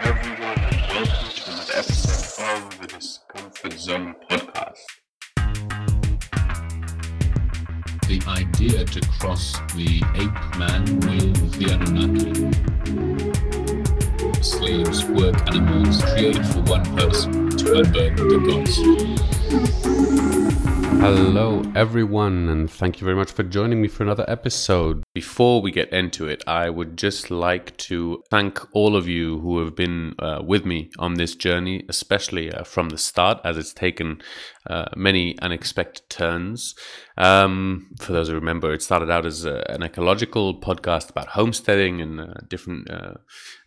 everyone, and welcome to another episode of the Discomfort Zone podcast. the idea to cross the ape man with the Anunnaki. Slaves, work animals created for one person to unburden the gods. Hello, everyone, and thank you very much for joining me for another episode. Before we get into it, I would just like to thank all of you who have been uh, with me on this journey, especially uh, from the start, as it's taken uh, many unexpected turns. Um, for those who remember, it started out as a, an ecological podcast about homesteading and uh, different uh,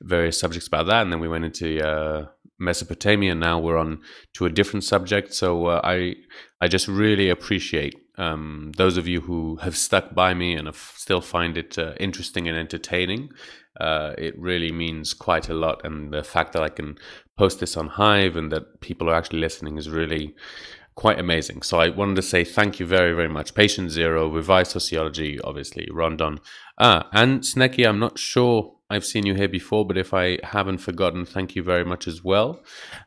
various subjects about that, and then we went into uh, Mesopotamia. Now we're on to a different subject. So uh, I I just really appreciate um, those of you who have stuck by me and have still find it uh, interesting and entertaining. Uh, it really means quite a lot, and the fact that I can post this on Hive and that people are actually listening is really quite amazing. So I wanted to say thank you very, very much. Patient Zero, Revised Sociology, obviously, Rondon. Ah, and Snecky, I'm not sure I've seen you here before, but if I haven't forgotten, thank you very much as well.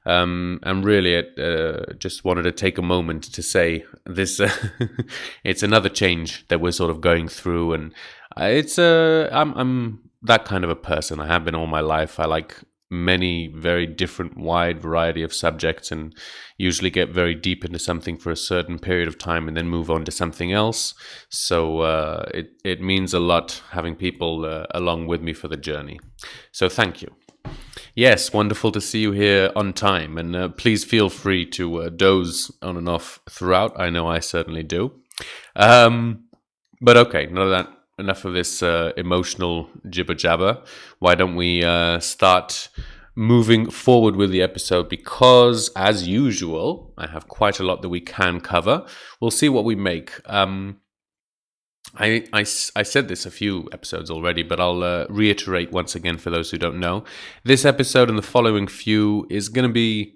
Um, and really, uh, just wanted to take a moment to say this: uh, it's another change that we're sort of going through, and uh, it's uh, I'm I'm that kind of a person. I have been all my life. I like many very different wide variety of subjects and usually get very deep into something for a certain period of time and then move on to something else. So uh, it, it means a lot having people uh, along with me for the journey. So thank you. Yes wonderful to see you here on time. And uh, please feel free to uh, doze on and off throughout. I know i certainly do. Um, but okay none of that enough of this uh, emotional jibber jabber. Why don't we uh, start moving forward with the episode? Because, as usual, I have quite a lot that we can cover. We'll see what we make. Um, I, I, I, said this a few episodes already, but I'll uh, reiterate once again for those who don't know. This episode and the following few is going to be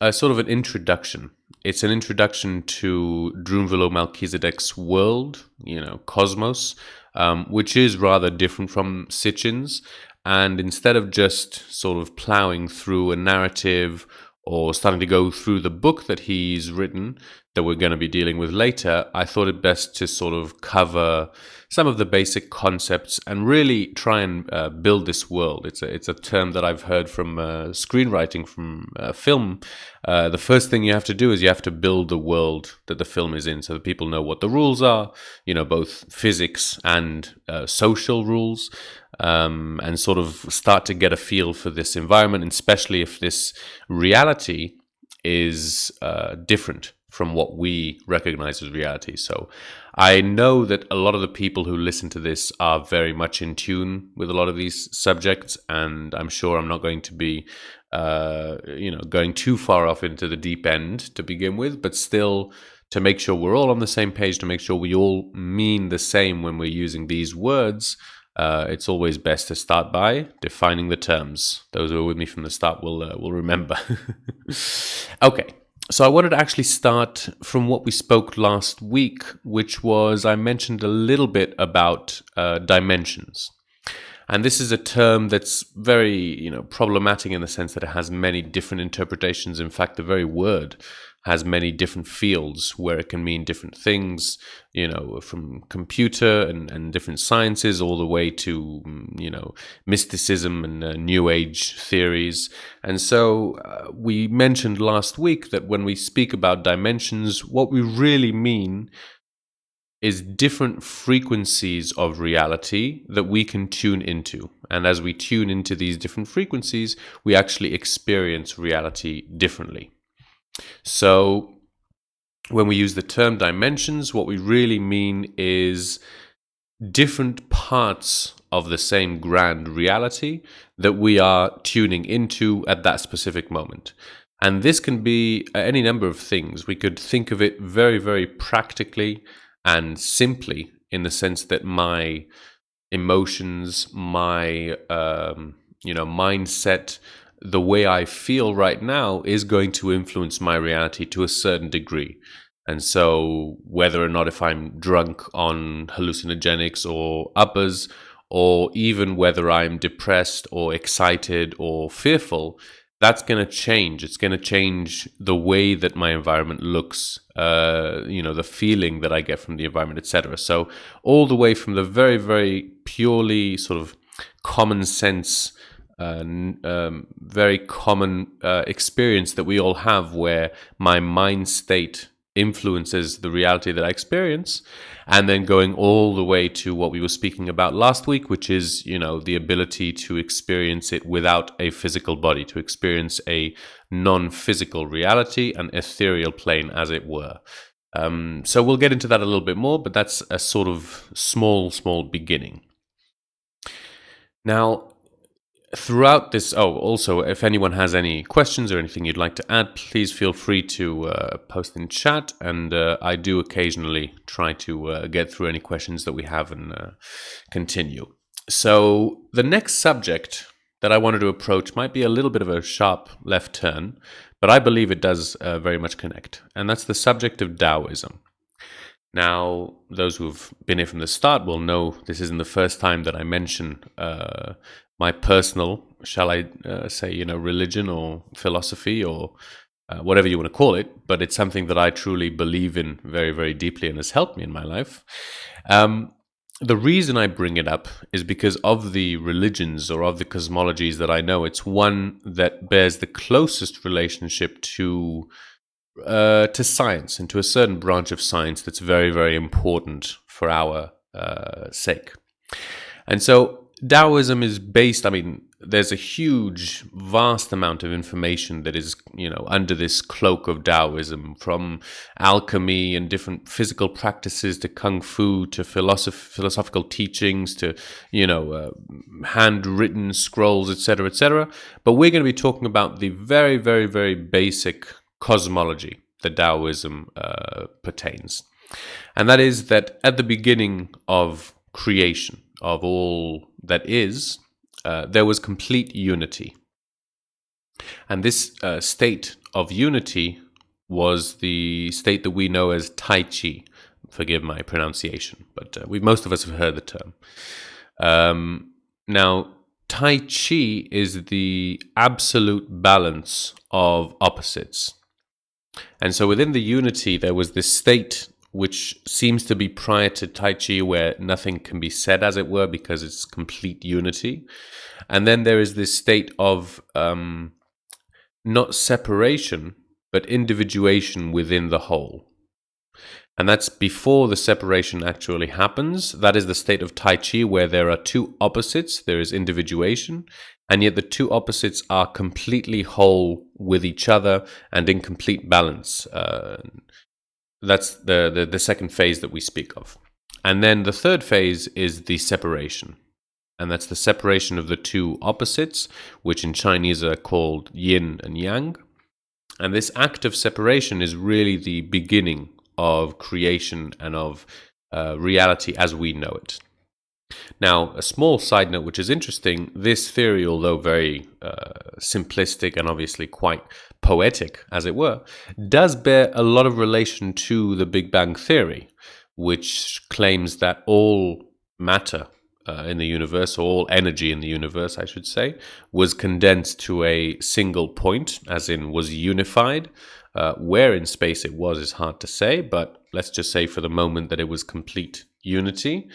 a sort of an introduction it's an introduction to Drunvalo Melchizedek's world, you know, cosmos, um, which is rather different from Sitchin's. And instead of just sort of plowing through a narrative or starting to go through the book that he's written that we're going to be dealing with later, I thought it best to sort of cover some of the basic concepts and really try and uh, build this world. It's a, it's a term that I've heard from uh, screenwriting, from uh, film. Uh, the first thing you have to do is you have to build the world that the film is in so that people know what the rules are, you know, both physics and uh, social rules. Um, and sort of start to get a feel for this environment, especially if this reality is uh, different from what we recognize as reality. So I know that a lot of the people who listen to this are very much in tune with a lot of these subjects, and I'm sure I'm not going to be, uh, you know, going too far off into the deep end to begin with, but still to make sure we're all on the same page, to make sure we all mean the same when we're using these words. Uh, it's always best to start by defining the terms. Those who are with me from the start will uh, will remember. okay, so I wanted to actually start from what we spoke last week, which was I mentioned a little bit about uh, dimensions. And this is a term that's very, you know, problematic in the sense that it has many different interpretations. In fact, the very word has many different fields where it can mean different things, you know, from computer and, and different sciences all the way to, mm, you know, mysticism and uh, New Age theories. And so uh, we mentioned last week that when we speak about dimensions, what we really mean is different frequencies of reality that we can tune into. And as we tune into these different frequencies, we actually experience reality differently. So, when we use the term dimensions, what we really mean is different parts of the same grand reality that we are tuning into at that specific moment. And this can be any number of things. We could think of it very, very practically and simply in the sense that my emotions, my um, you know mindset, the way I feel right now is going to influence my reality to a certain degree. And so, whether or not if I'm drunk on hallucinogenics or uppers, or even whether I'm depressed or excited or fearful, that's going to change. It's going to change the way that my environment looks, uh, you know, the feeling that I get from the environment, etc. So all the way from the very, very purely sort of common sense, uh, um, very common uh, experience that we all have, where my mind state influences the reality that I experience, and then going all the way to what we were speaking about last week, which is you know the ability to experience it without a physical body, to experience a non-physical reality, an ethereal plane, as it were. Um, so we'll get into that a little bit more, but that's a sort of small, small beginning. Now, throughout this oh also if anyone has any questions or anything you'd like to add please feel free to uh, post in chat and uh, i do occasionally try to uh, get through any questions that we have and uh, continue. So the next subject that i wanted to approach might be a little bit of a sharp left turn but i believe it does uh, very much connect and that's the subject of taoism. Now, those who've been here from the start will know this isn't the first time that I mention uh, my personal, shall I uh, say, you know, religion or philosophy or uh, whatever you want to call it, but it's something that I truly believe in very, very deeply and has helped me in my life. Um, the reason I bring it up is because of the religions or of the cosmologies that I know, it's one that bears the closest relationship to uh, to science and to a certain branch of science that's very, very important for our uh, sake. And so Taoism is based, I mean, there's a huge, vast amount of information that is, you know, under this cloak of Taoism, from alchemy and different physical practices to kung fu to philosoph- philosophical teachings to, you know, uh, handwritten scrolls, etc., etc. But we're going to be talking about the very, very, very basic cosmology that Taoism uh, pertains. And that is that at the beginning of creation, of all that is, uh, there was complete unity. And this uh, state of unity was the state that we know as Tai Chi. Forgive my pronunciation, but uh, we most of us have heard the term. Um, now, Tai Chi is the absolute balance of opposites. And so within the unity, there was this state which seems to be prior to Tai Chi, where nothing can be said, as it were, because it's complete unity. And then there is this state of um, not separation, but individuation within the whole. And that's before the separation actually happens. That is the state of Tai Chi, where there are two opposites there is individuation, and yet the two opposites are completely whole with each other and in complete balance. Uh, that's the, the, the second phase that we speak of. And then the third phase is the separation. And that's the separation of the two opposites, which in Chinese are called yin and yang. And this act of separation is really the beginning of creation and of uh, reality as we know it. Now, a small side note which is interesting this theory, although very uh, simplistic and obviously quite poetic, as it were, does bear a lot of relation to the Big Bang Theory, which claims that all matter uh, in the universe, or all energy in the universe, I should say, was condensed to a single point, as in was unified. Uh, where in space it was is hard to say, but let's just say for the moment that it was complete unity.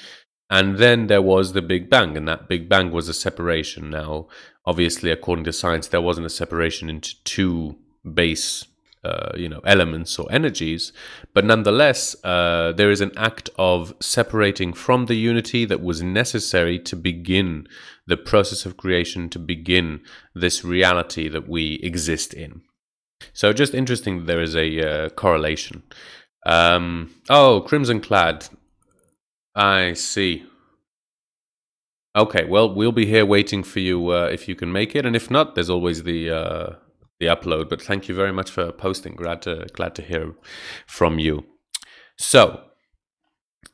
And then there was the Big Bang, and that Big Bang was a separation. Now, obviously, according to science, there wasn't a separation into two base, uh, you know, elements or energies, but nonetheless, uh, there is an act of separating from the unity that was necessary to begin the process of creation, to begin this reality that we exist in. So, just interesting that there is a uh, correlation. Um, oh, Crimson Clad. I see. Okay, well, we'll be here waiting for you uh, if you can make it, and if not, there's always the uh, the upload. But thank you very much for posting. Glad to glad to hear from you. So,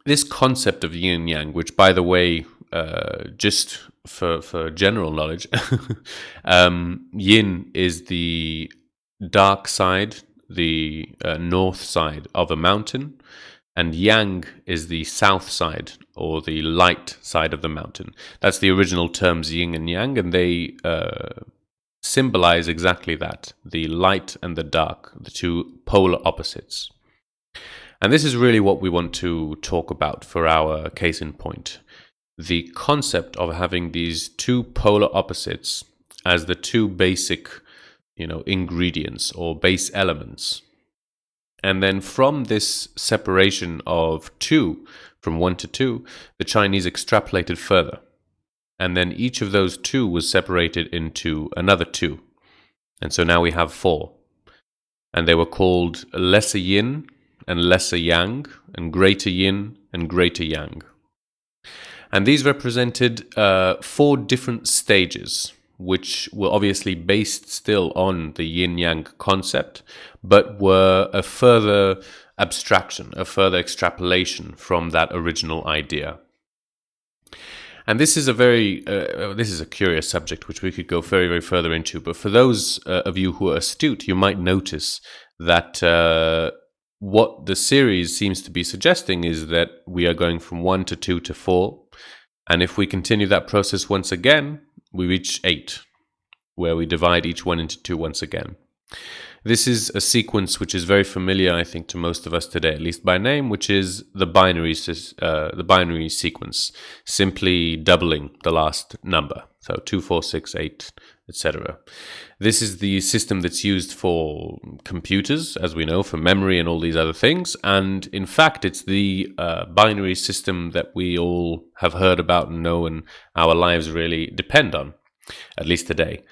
this concept of yin yang, which, by the way, uh, just for for general knowledge, um, yin is the dark side, the uh, north side of a mountain, and yang is the south side or the light side of the mountain. That's the original terms yin and yang, and they uh, symbolize exactly that the light and the dark, the two polar opposites. And this is really what we want to talk about for our case in point the concept of having these two polar opposites as the two basic you know ingredients or base elements and then from this separation of two from one to two the chinese extrapolated further. And then each of those two was separated into another two. And so now we have four. And they were called lesser yin and lesser yang and greater yin and greater yang. And these represented uh, four different stages, which were obviously based still on the yin yang concept, but were a further abstraction, a further extrapolation from that original idea. And this is a very uh, this is a curious subject which we could go very very further into. But for those uh, of you who are astute, you might notice that uh, what the series seems to be suggesting is that we are going from one to two to four, and if we continue that process once again, we reach 8, where we divide each one into 2 once again. This is a sequence which is very familiar, I think, to most of us today, at least by name, which is the binary, uh, the binary sequence, simply doubling the last number. So 2, 4, 6, 8, etc. This is the system that's used for computers, as we know, for memory and all these other things. And in fact, it's the uh, binary system that we all have heard about and know, and our lives really depend on, at least today.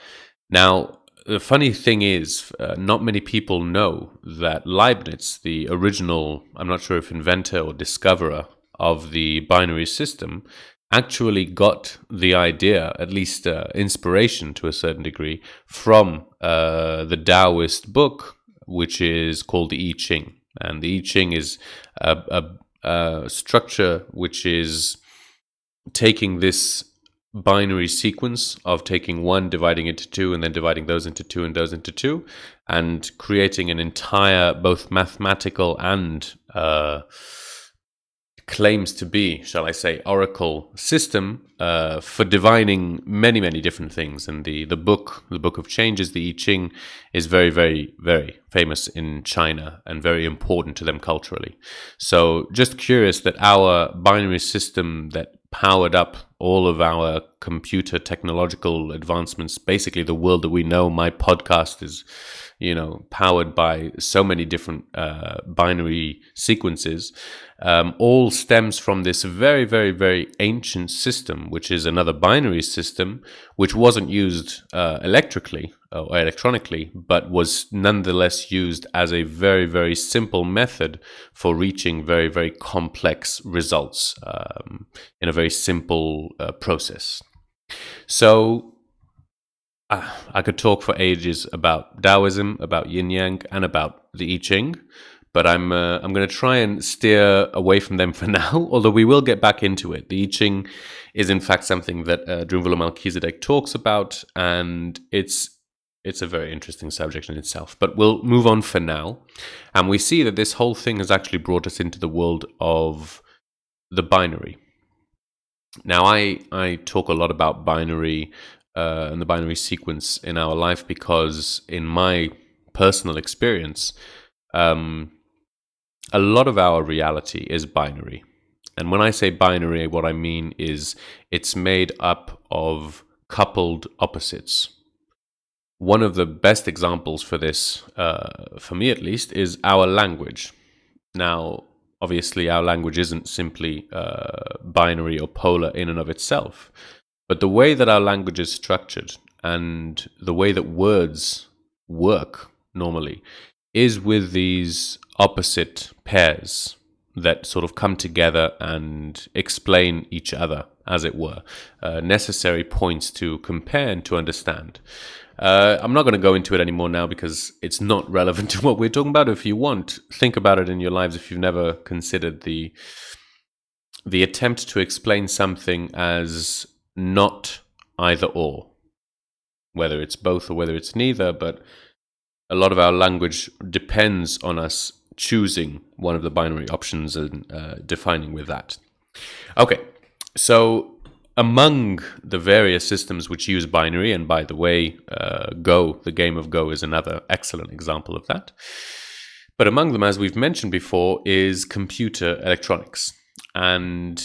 Now, the funny thing is, uh, not many people know that Leibniz, the original, I'm not sure if inventor or discoverer of the binary system, actually got the idea, at least uh, inspiration to a certain degree, from uh, the Taoist book, which is called the I Ching. And the I Ching is a, a, a structure which is taking this binary sequence of taking one, dividing it into two, and then dividing those into two and those into two, and creating an entire, both mathematical and uh, claims to be, shall I say, oracle system uh, for divining many, many different things. And the, the book, the Book of Changes, the I Ching, is very, very, very famous in China and very important to them culturally. So, just curious that our binary system that powered up all of our computer technological advancements, basically the world that we know, my podcast is you know, powered by so many different uh, binary sequences, um, all stems from this very, very, very ancient system, which is another binary system, which wasn't used uh, electrically or electronically, but was nonetheless used as a very, very simple method for reaching very, very complex results um, in a very simple uh, process. So I could talk for ages about Taoism, about Yin Yang, and about the I Ching, but I'm uh, I'm going to try and steer away from them for now. Although we will get back into it. The I Ching is in fact something that uh, Drunvalo Melchizedek talks about, and it's it's a very interesting subject in itself. But we'll move on for now, and we see that this whole thing has actually brought us into the world of the binary. Now, I I talk a lot about binary uh, and the binary sequence in our life because, in my personal experience, um, a lot of our reality is binary. And when I say binary, what I mean is it's made up of coupled opposites. One of the best examples for this, uh, for me at least, is our language. Now, obviously, our language isn't simply uh, binary or polar in and of itself. But the way that our language is structured and the way that words work normally is with these opposite pairs that sort of come together and explain each other, as it were, uh, necessary points to compare and to understand. Uh, I'm not going to go into it anymore now because it's not relevant to what we're talking about. If you want, think about it in your lives if you've never considered the the attempt to explain something as not either or, whether it's both or whether it's neither, but a lot of our language depends on us choosing one of the binary options and uh, defining with that. Okay, so among the various systems which use binary, and by the way, uh, Go, the game of Go, is another excellent example of that. But among them, as we've mentioned before, is computer electronics. And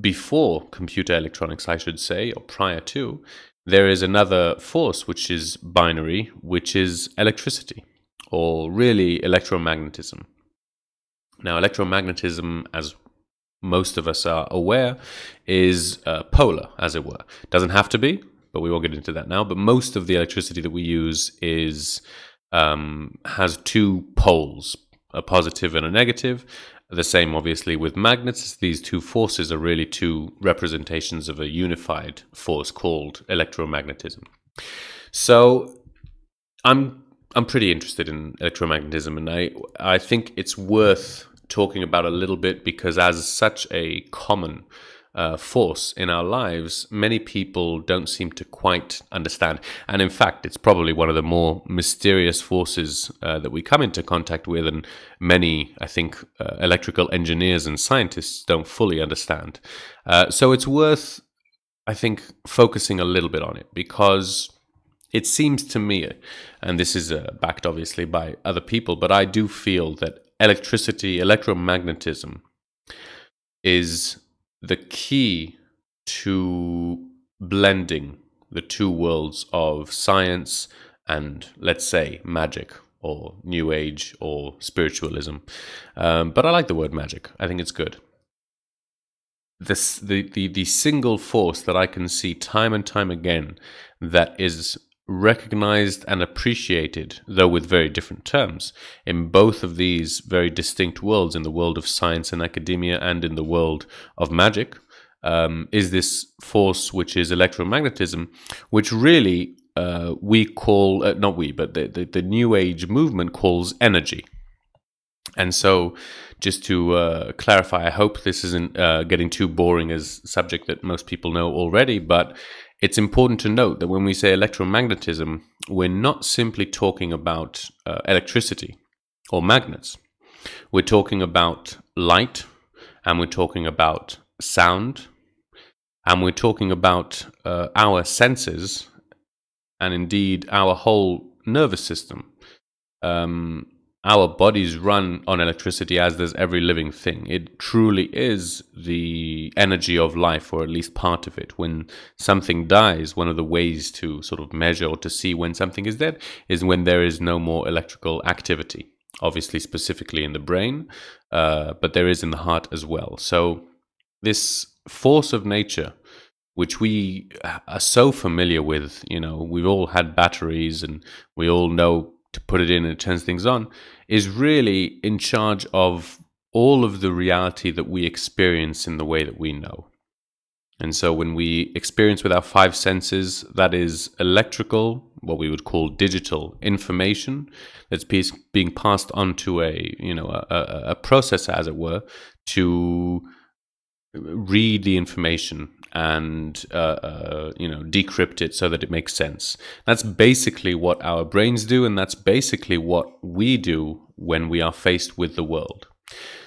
before computer electronics, I should say, or prior to, there is another force which is binary, which is electricity, or really electromagnetism. Now, electromagnetism, as most of us are aware, is uh, polar, as it were. Doesn't have to be, but we won't get into that now. But most of the electricity that we use is um, has two poles, a positive and a negative. The same, obviously, with magnets. These two forces are really two representations of a unified force called electromagnetism. So, I'm I'm pretty interested in electromagnetism, and I I think it's worth talking about a little bit because, as such a common uh, force in our lives, many people don't seem to quite understand. And in fact, it's probably one of the more mysterious forces uh, that we come into contact with, and many, I think, uh, electrical engineers and scientists don't fully understand. Uh, so it's worth, I think, focusing a little bit on it because it seems to me, and this is uh, backed obviously by other people, but I do feel that electricity, electromagnetism, is the key to blending the two worlds of science and, let's say, magic or New Age or spiritualism. Um, but I like the word magic, I think it's good. This, the, the, the single force that I can see time and time again that is recognized and appreciated, though with very different terms, in both of these very distinct worlds, in the world of science and academia and in the world of magic, um, is this force which is electromagnetism, which really uh, we call, uh, not we, but the, the, the, New Age movement calls energy. And so, just to uh, clarify, I hope this isn't uh, getting too boring as subject that most people know already, but it's important to note that when we say electromagnetism, we're not simply talking about uh, electricity or magnets. We're talking about light, and we're talking about sound, and we're talking about uh, our senses, and indeed our whole nervous system. Um, our bodies run on electricity as does every living thing. It truly is the energy of life, or at least part of it. When something dies, one of the ways to sort of measure or to see when something is dead is when there is no more electrical activity. Obviously, specifically in the brain, uh, but there is in the heart as well. So, this force of nature which we are so familiar with. You know, we've all had batteries and we all know to put it in and it turns things on, is really in charge of all of the reality that we experience in the way that we know. And so when we experience with our five senses, that is electrical, what we would call digital information that's being passed on to a, you know, a, a processor, as it were, to read the information and uh, uh, you know decrypt it so that it makes sense. That's basically what our brains do, and that's basically what we do when we are faced with the world.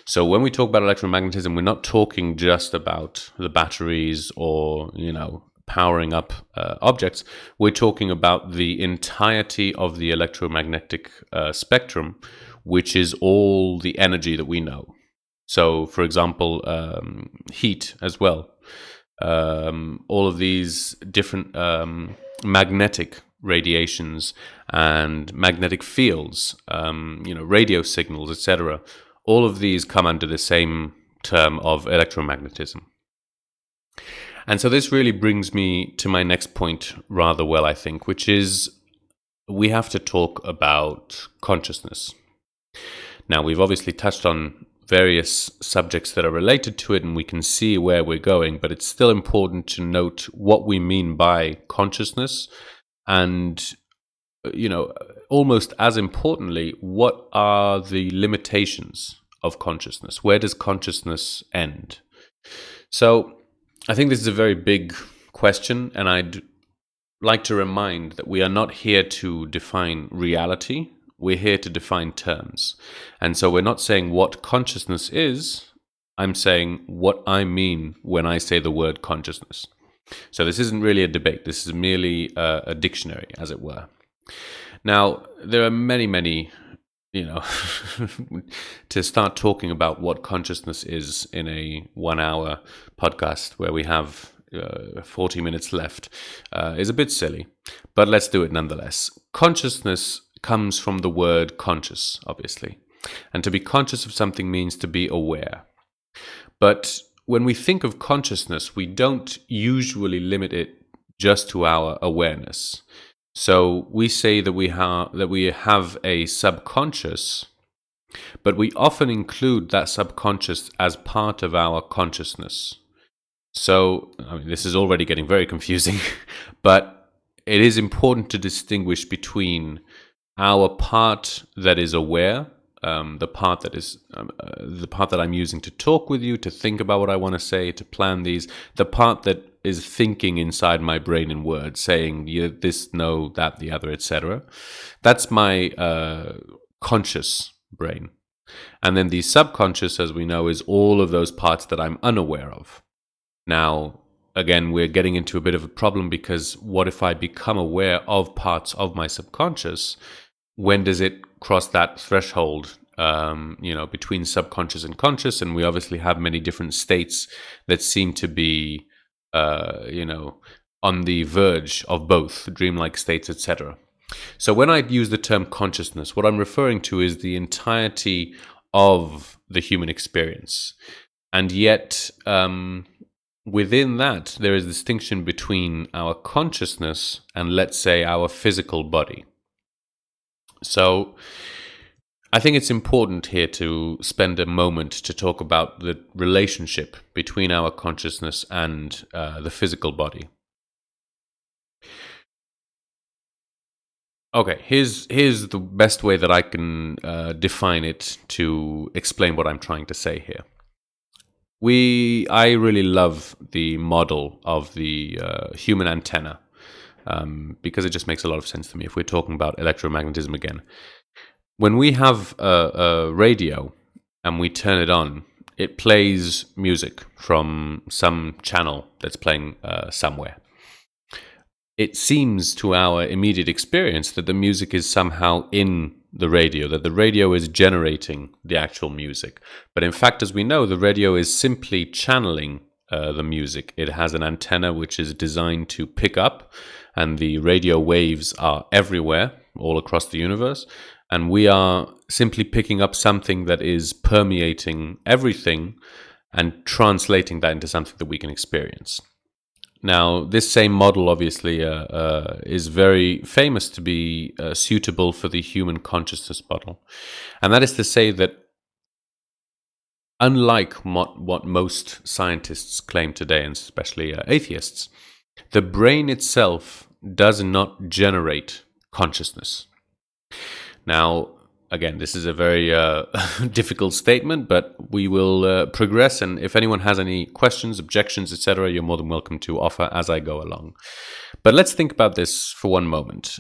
So when we talk about electromagnetism, we're not talking just about the batteries or you know powering up uh, objects. We're talking about the entirety of the electromagnetic uh, spectrum, which is all the energy that we know. So, for example, um, heat as well um, all of these different um, magnetic radiations and magnetic fields, um, you know, radio signals, etc. All of these come under the same term of electromagnetism. And so this really brings me to my next point rather well, I think, which is we have to talk about consciousness. Now, we've obviously touched on various subjects that are related to it and we can see where we're going, but it's still important to note what we mean by consciousness and, you know, almost as importantly, what are the limitations of consciousness? Where does consciousness end? So I think this is a very big question, and I'd like to remind that we are not here to define reality we're here to define terms. And so we're not saying what consciousness is, I'm saying what I mean when I say the word consciousness. So this isn't really a debate. This is merely a, a dictionary, as it were. Now, there are many, many, you know, to start talking about what consciousness is in a one hour podcast where we have uh, 40 minutes left uh, is a bit silly, but let's do it nonetheless. Consciousness comes from the word conscious, obviously. And to be conscious of something means to be aware. But when we think of consciousness, we don't usually limit it just to our awareness. So we say that we have that we have a subconscious, but we often include that subconscious as part of our consciousness. So I mean, this is already getting very confusing, but it is important to distinguish between our part that is aware um, the part that is um, uh, the part that I'm using to talk with you, to think about what I want to say, to plan these, the part that is thinking inside my brain in words, saying yeah, this, no, that, the other, etc. That's my uh, conscious brain. And then the subconscious, as we know, is all of those parts that I'm unaware of. Now, again, we're getting into a bit of a problem because what if I become aware of parts of my subconscious? When does it cross that threshold um, you know between subconscious and conscious? And we obviously have many different states that seem to be uh, you know on the verge of both dreamlike states etc so when i use the term consciousness what i'm referring to is the entirety of the human experience. And yet um, within that there is distinction between our consciousness and let's say our physical body so I think it's important here to spend a moment to talk about the relationship between our consciousness and uh, the physical body. Okay, here's here's the best way that I can uh, define it to explain what I'm trying to say here. We, I really love the model of the uh, human antenna um, because it just makes a lot of sense to me. If we're talking about electromagnetism again, when we have a, a radio and we turn it on, it plays music from some channel that's playing uh, somewhere. It seems to our immediate experience that the music is somehow in the radio, that the radio is generating the actual music. But in fact, as we know, the radio is simply channeling uh, the music. It has an antenna which is designed to pick up, and the radio waves are everywhere, all across the universe. And we are simply picking up something that is permeating everything and translating that into something that we can experience. Now, this same model obviously uh, uh, is very famous to be uh, suitable for the human consciousness model. And that is to say that unlike what, what most scientists claim today, and especially uh, atheists, the brain itself does not generate consciousness. Now, again, this is a very uh, difficult statement, but we will uh, progress. And if anyone has any questions, objections, etc., you're more than welcome to offer as I go along. But let's think about this for one moment.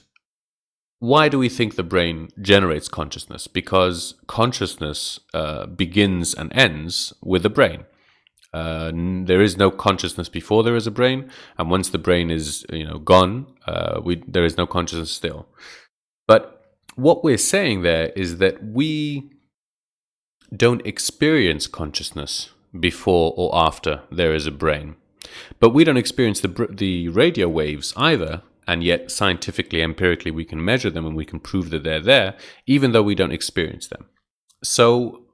Why do we think the brain generates consciousness? Because consciousness uh, begins and ends with the brain. Uh, there is no consciousness before there is a brain, and once the brain is, you know, gone, uh, we, there is no consciousness still. But what we're saying there is that we don't experience consciousness before or after there is a brain. But we don't experience the, the radio waves either, and yet scientifically, empirically, we can measure them and we can prove that they're there, even though we don't experience them. So,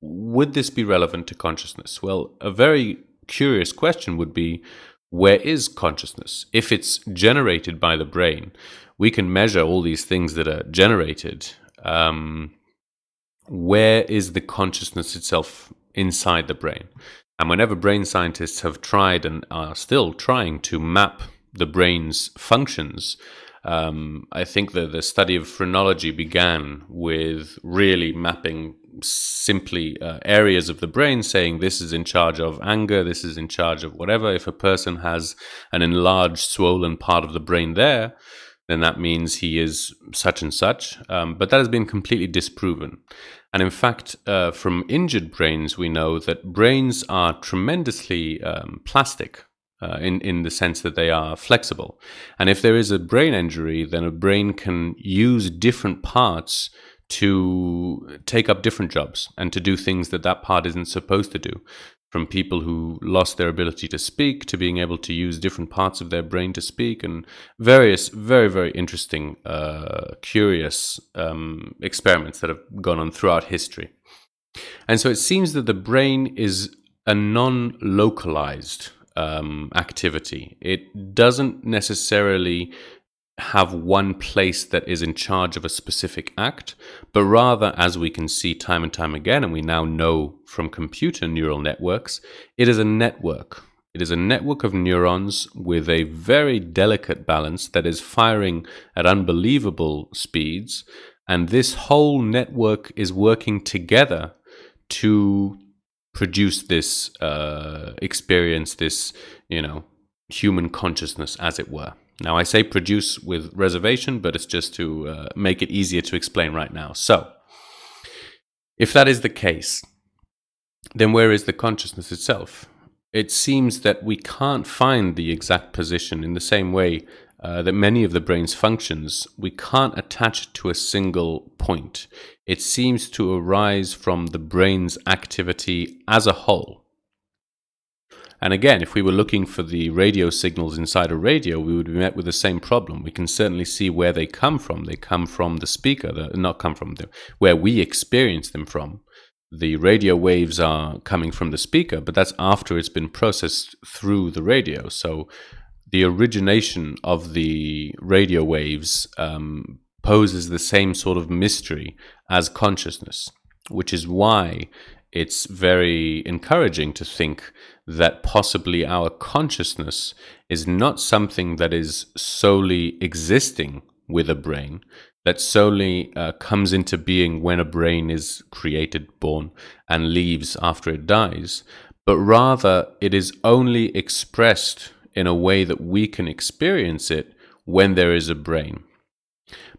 would this be relevant to consciousness? Well, a very curious question would be where is consciousness? If it's generated by the brain, we can measure all these things that are generated. Um, where is the consciousness itself inside the brain? And whenever brain scientists have tried and are still trying to map the brain's functions, um, I think that the study of phrenology began with really mapping simply uh, areas of the brain, saying this is in charge of anger, this is in charge of whatever. If a person has an enlarged, swollen part of the brain there, then that means he is such and such. Um, but that has been completely disproven. And in fact, uh, from injured brains, we know that brains are tremendously um, plastic. Uh, in in the sense that they are flexible, and if there is a brain injury, then a brain can use different parts to take up different jobs and to do things that that part isn't supposed to do. From people who lost their ability to speak to being able to use different parts of their brain to speak and various very very interesting uh, curious um, experiments that have gone on throughout history. And so it seems that the brain is a non-localized um, activity it doesn't necessarily have one place that is in charge of a specific act, but rather, as we can see time and time again, and we now know from computer neural networks, it is a network. It is a network of neurons with a very delicate balance that is firing at unbelievable speeds. And this whole network is working together to produce this uh, experience, this, you know, human consciousness, as it were. Now, I say produce with reservation, but it's just to uh, make it easier to explain right now. So, if that is the case, then where is the consciousness itself? It seems that we can't find the exact position in the same way uh, that many of the brain's functions, we can't attach it to a single point. It seems to arise from the brain's activity as a whole. And again, if we were looking for the radio signals inside a radio, we would be met with the same problem. We can certainly see where they come from. They come from the speaker, the, not come from the, where we experience them from. The radio waves are coming from the speaker, but that's after it's been processed through the radio. So the origination of the radio waves um, poses the same sort of mystery as consciousness, which is why it's very encouraging to think that possibly our consciousness is not something that is solely existing with a brain, that solely uh, comes into being when a brain is created, born, and leaves after it dies, but rather it is only expressed in a way that we can experience it when there is a brain.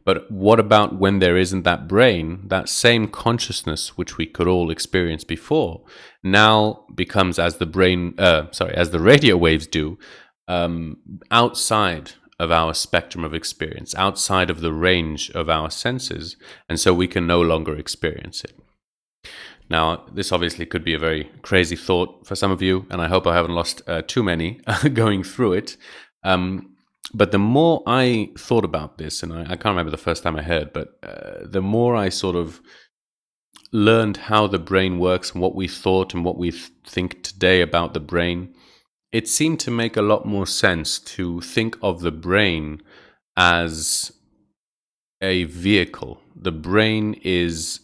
But what about when there isn't that brain, that same consciousness which we could all experience before, now becomes as the brain, uh, sorry, as the radio waves do, um, outside of our spectrum of experience, outside of the range of our senses, and so we can no longer experience it. Now, this obviously could be a very crazy thought for some of you, and I hope I haven't lost uh, too many going through it. Um, but the more I thought about this, and I, I, can't remember the first time I heard, but uh, the more I sort of learned how the brain works and what we thought and what we th- think today about the brain, it seemed to make a lot more sense to think of the brain as a vehicle. The brain is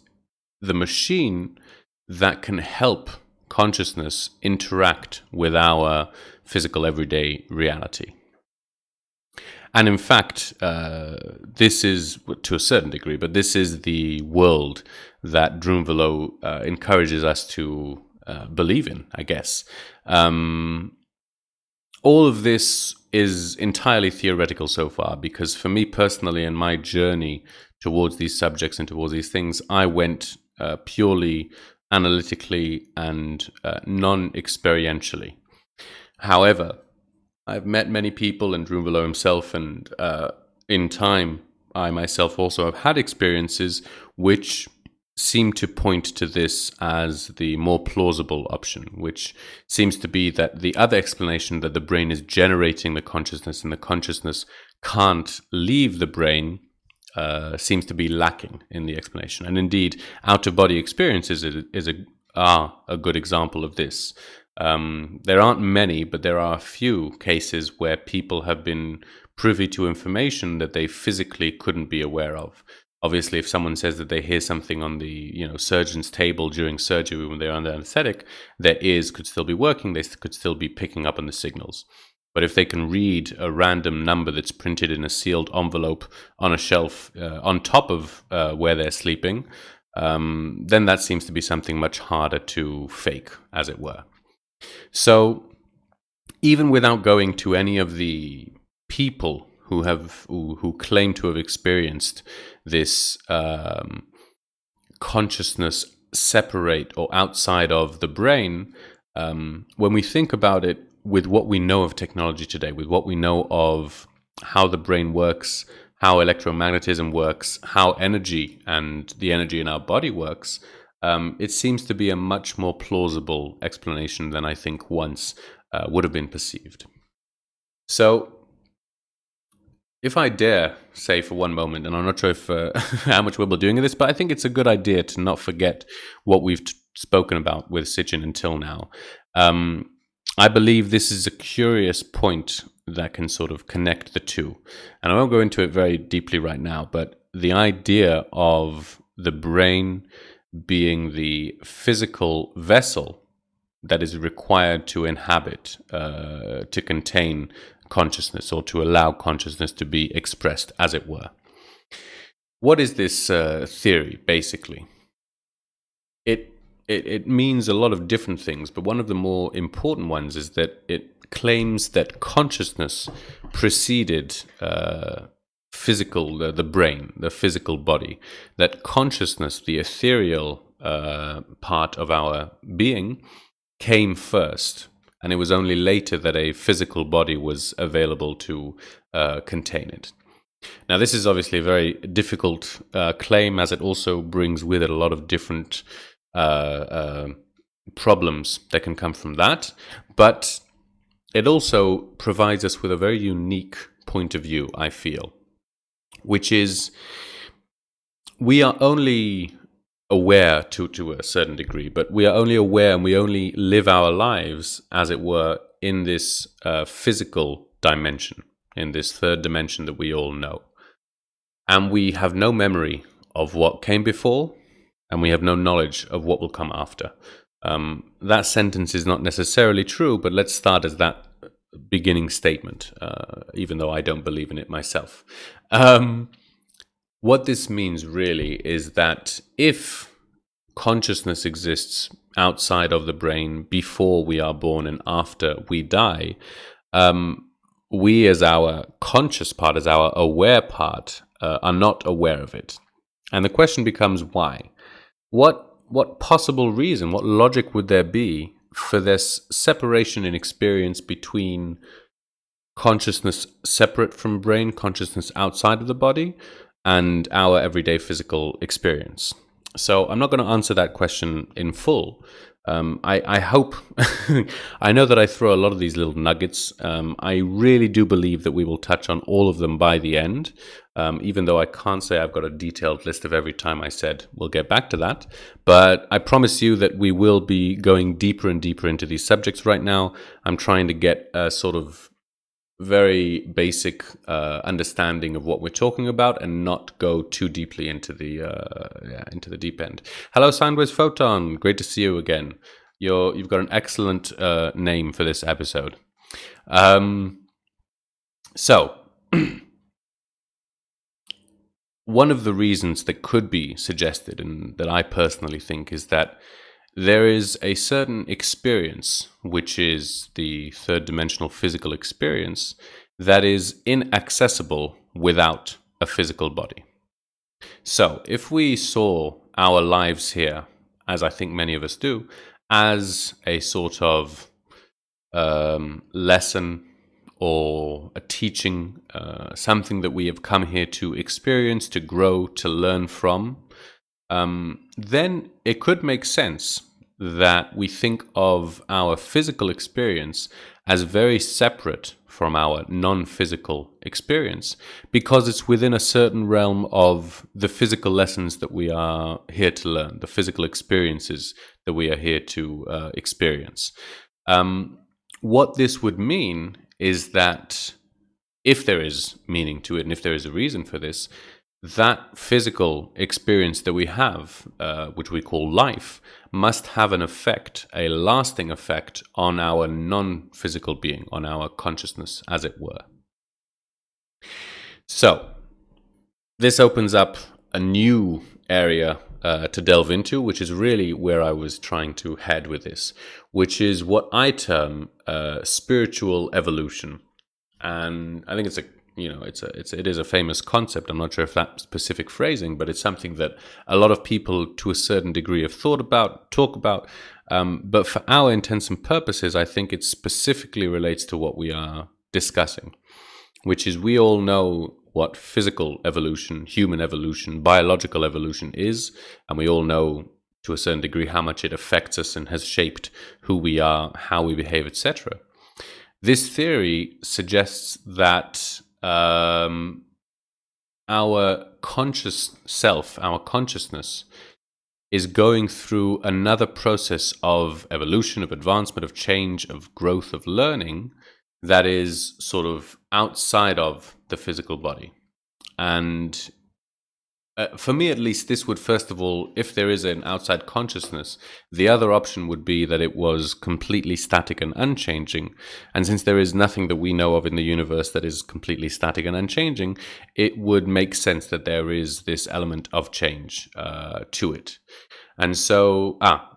the machine that can help consciousness interact with our physical everyday reality. And in fact, uh, this is, to a certain degree, but this is the world that Drunvalo uh, encourages us to uh, believe in, I guess. Um, all of this is entirely theoretical so far, because for me personally, in my journey towards these subjects and towards these things, I went uh, purely analytically and uh, non experientially. However, I've met many people, and Drunvalo himself, and uh, in time, I myself also have had experiences which seem to point to this as the more plausible option, which seems to be that the other explanation that the brain is generating the consciousness and the consciousness can't leave the brain uh, seems to be lacking in the explanation. And indeed, out of body experiences is, is a, are a good example of this. Um, there aren't many, but there are a few cases where people have been privy to information that they physically couldn't be aware of. Obviously, if someone says that they hear something on the you know surgeon's table during surgery when they're under anesthetic, their ears could still be working. They could still be picking up on the signals. But if they can read a random number that's printed in a sealed envelope on a shelf uh, on top of uh, where they're sleeping, um, then that seems to be something much harder to fake, as it were. So, even without going to any of the people who have who, who claim to have experienced this um, consciousness separate or outside of the brain, um, when we think about it with what we know of technology today, with what we know of how the brain works, how electromagnetism works, how energy and the energy in our body works, um, it seems to be a much more plausible explanation than I think once uh, would have been perceived. So, if I dare say for one moment, and I'm not sure if uh, how much we'll be doing in this, but I think it's a good idea to not forget what we've t- spoken about with Sitchin until now. Um, I believe this is a curious point that can sort of connect the two. And I won't go into it very deeply right now, but the idea of the brain being the physical vessel that is required to inhabit, uh, to contain consciousness, or to allow consciousness to be expressed, as it were. What is this uh, theory, basically? It, it, it means a lot of different things, but one of the more important ones is that it claims that consciousness preceded uh, physical, the, the brain, the physical body, that consciousness, the ethereal uh, part of our being, came first. And it was only later that a physical body was available to uh, contain it. Now, this is obviously a very difficult uh, claim, as it also brings with it a lot of different uh, uh, problems that can come from that. But it also provides us with a very unique point of view, I feel, which is we are only aware to, to a certain degree, but we are only aware and we only live our lives, as it were, in this uh, physical dimension, in this third dimension that we all know. And we have no memory of what came before, and we have no knowledge of what will come after. Um, that sentence is not necessarily true, but let's start as that beginning statement, uh, even though I don't believe in it myself. Um, what this means really is that if consciousness exists outside of the brain before we are born and after we die, um, we as our conscious part, as our aware part, uh, are not aware of it. And the question becomes why? What what possible reason, what logic would there be for this separation in experience between consciousness separate from brain, consciousness outside of the body, and our everyday physical experience. So I'm not going to answer that question in full. Um, I, I, hope, I know that I throw a lot of these little nuggets. Um, I really do believe that we will touch on all of them by the end, um, even though I can't say I've got a detailed list of every time I said we'll get back to that. But I promise you that we will be going deeper and deeper into these subjects right now. I'm trying to get a sort of very basic uh, understanding of what we're talking about and not go too deeply into the uh, yeah, into the deep end. Hello, Sideways Photon. Great to see you again. You're you've got an excellent uh, name for this episode. Um, so. one of the reasons that could be suggested, and that I personally think, is that there is a certain experience, which is the third dimensional physical experience, that is inaccessible without a physical body. So, if we saw our lives here, as I think many of us do, as a sort of um, lesson or a teaching, uh, something that we have come here to experience, to grow, to learn from, um, then it could make sense that we think of our physical experience as very separate from our non physical experience because it's within a certain realm of the physical lessons that we are here to learn, the physical experiences that we are here to uh, experience. Um, what this would mean is that if there is meaning to it and if there is a reason for this, that physical experience that we have, uh, which we call life, must have an effect, a lasting effect on our non physical being, on our consciousness, as it were. So, this opens up a new area uh, to delve into, which is really where I was trying to head with this, which is what I term uh, spiritual evolution. And I think it's a you know it's a it's it is a famous concept. I'm not sure if that specific phrasing, but it's something that a lot of people to a certain degree have thought about, talk about. Um, but for our intents and purposes, I think it specifically relates to what we are discussing, which is we all know what physical evolution, human evolution, biological evolution is, and we all know to a certain degree how much it affects us and has shaped who we are, how we behave, etc. This theory suggests that um, our conscious self, our consciousness, is going through another process of evolution, of advancement, of change, of growth, of learning that is sort of outside of the physical body. And uh, for me, at least, this would first of all, if there is an outside consciousness, the other option would be that it was completely static and unchanging. And since there is nothing that we know of in the universe that is completely static and unchanging, it would make sense that there is this element of change uh, to it. And so, ah,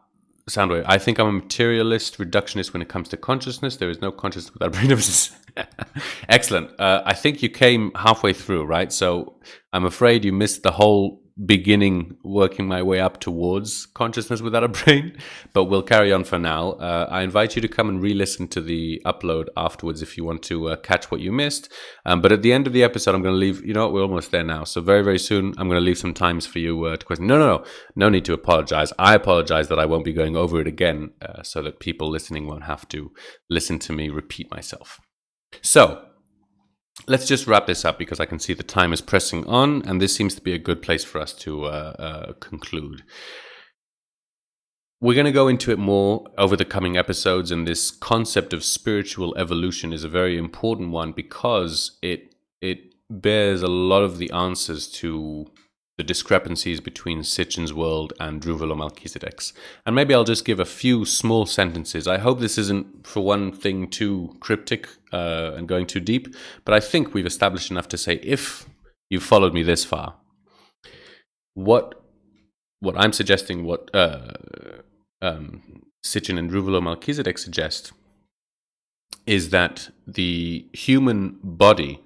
Soundwave, I think I'm a materialist, reductionist when it comes to consciousness. There is no consciousness without brain. Excellent. Uh, I think you came halfway through, right? So I'm afraid you missed the whole beginning working my way up towards consciousness without a brain, but we'll carry on for now. Uh, I invite you to come and re listen to the upload afterwards if you want to uh, catch what you missed. Um, but at the end of the episode, I'm going to leave, you know, we're almost there now. So very, very soon, I'm going to leave some times for you uh, to question. No, no, no, no need to apologize. I apologize that I won't be going over it again uh, so that people listening won't have to listen to me repeat myself. So, let's just wrap this up because I can see the time is pressing on, and this seems to be a good place for us to uh, uh, conclude. We're going to go into it more over the coming episodes, and this concept of spiritual evolution is a very important one because it it bears a lot of the answers to the discrepancies between Sitchin's world and Drunvalo Melchizedek's. And maybe I'll just give a few small sentences. I hope this isn't, for one thing, too cryptic uh, and going too deep, but I think we've established enough to say if you've followed me this far, what what I'm suggesting, what uh, um, Sitchin and Drunvalo Melchizedek suggest, is that the human body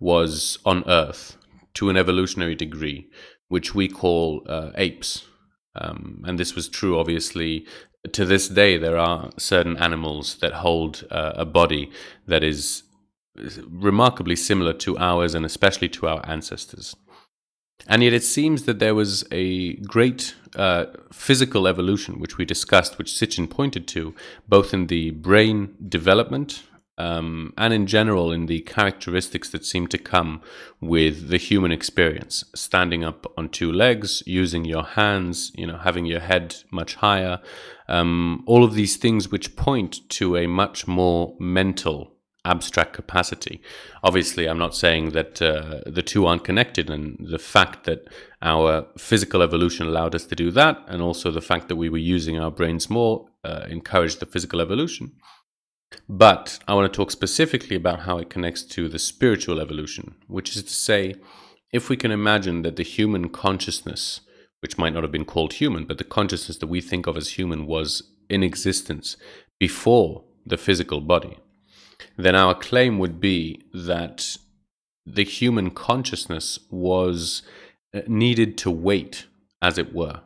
was on Earth to an evolutionary degree, which we call uh, apes. Um, and this was true, obviously. To this day, there are certain animals that hold uh, a body that is remarkably similar to ours and especially to our ancestors. And yet, it seems that there was a great uh, physical evolution, which we discussed, which Sitchin pointed to, both in the brain development um, and in general in the characteristics that seem to come with the human experience. Standing up on two legs using your hands you know having your head much higher um, all of these things which point to a much more mental abstract capacity. Obviously i'm not saying that uh, the two aren't connected and the fact that our physical evolution allowed us to do that and also the fact that we were using our brains more uh, encouraged the physical evolution but I want to talk specifically about how it connects to the spiritual evolution, which is to say, if we can imagine that the human consciousness, which might not have been called human, but the consciousness that we think of as human was in existence before the physical body, then our claim would be that the human consciousness was uh, needed to wait, as it were,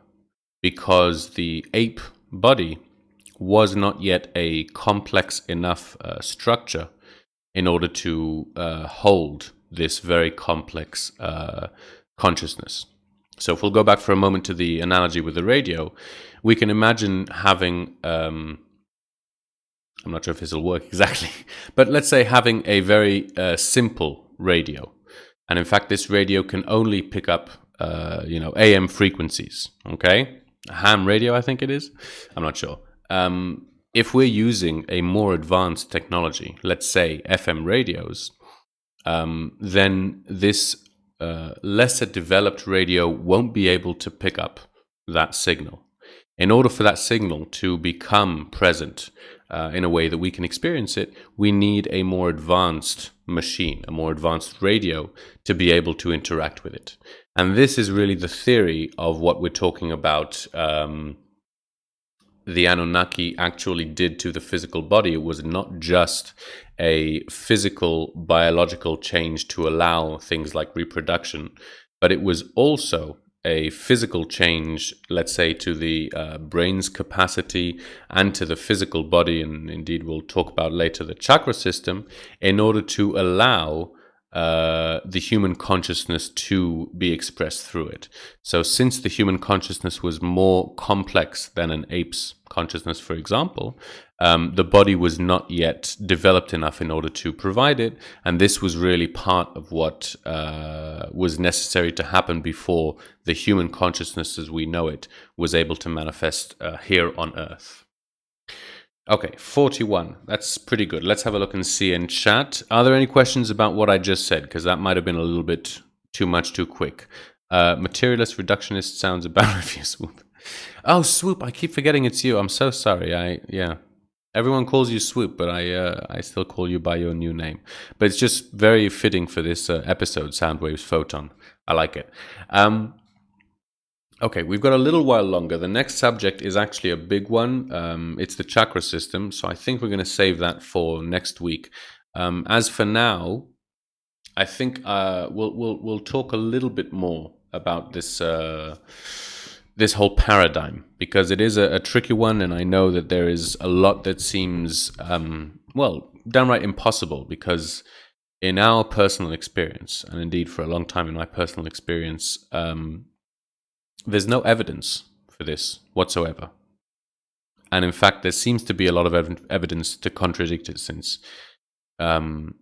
because the ape body was not yet a complex enough uh, structure in order to uh, hold this very complex uh, consciousness. So, if we'll go back for a moment to the analogy with the radio, we can imagine having. Um, I'm not sure if this will work exactly, but let's say having a very uh, simple radio, and in fact, this radio can only pick up, uh, you know, AM frequencies. Okay, ham radio, I think it is. I'm not sure um, if we're using a more advanced technology, let's say FM radios, um, then this uh, lesser developed radio won't be able to pick up that signal. In order for that signal to become present uh, in a way that we can experience it, we need a more advanced machine, a more advanced radio to be able to interact with it. And this is really the theory of what we're talking about um, the Anunnaki actually did to the physical body. It was not just a physical, biological change to allow things like reproduction, but it was also a physical change, let's say, to the uh, brain's capacity and to the physical body, and indeed we'll talk about later the chakra system, in order to allow uh, the human consciousness to be expressed through it. So, since the human consciousness was more complex than an ape's consciousness, for example, um, the body was not yet developed enough in order to provide it. And this was really part of what uh, was necessary to happen before the human consciousness as we know it was able to manifest uh, here on Earth. Okay, 41. That's pretty good. Let's have a look and see in chat. Are there any questions about what I just said? Because that might have been a little bit too much too quick. Uh, materialist reductionist sounds about if you swoop. Oh, swoop! I keep forgetting it's you. I'm so sorry. I yeah. Everyone calls you swoop, but I uh, I still call you by your new name. But it's just very fitting for this uh, episode, Soundwaves Photon. I like it. Um, Okay, we've got a little while longer. The next subject is actually a big one. Um, it's the chakra system. So I think we're going to save that for next week. Um, as for now, I think uh, we'll, we'll, we'll talk a little bit more about this, uh, this whole paradigm because it is a, a, tricky one. And I know that there is a lot that seems, um, well, downright impossible because in our personal experience, and indeed for a long time in my personal experience, um, there's no evidence for this whatsoever. And in fact, there seems to be a lot of ev- evidence to contradict it since um,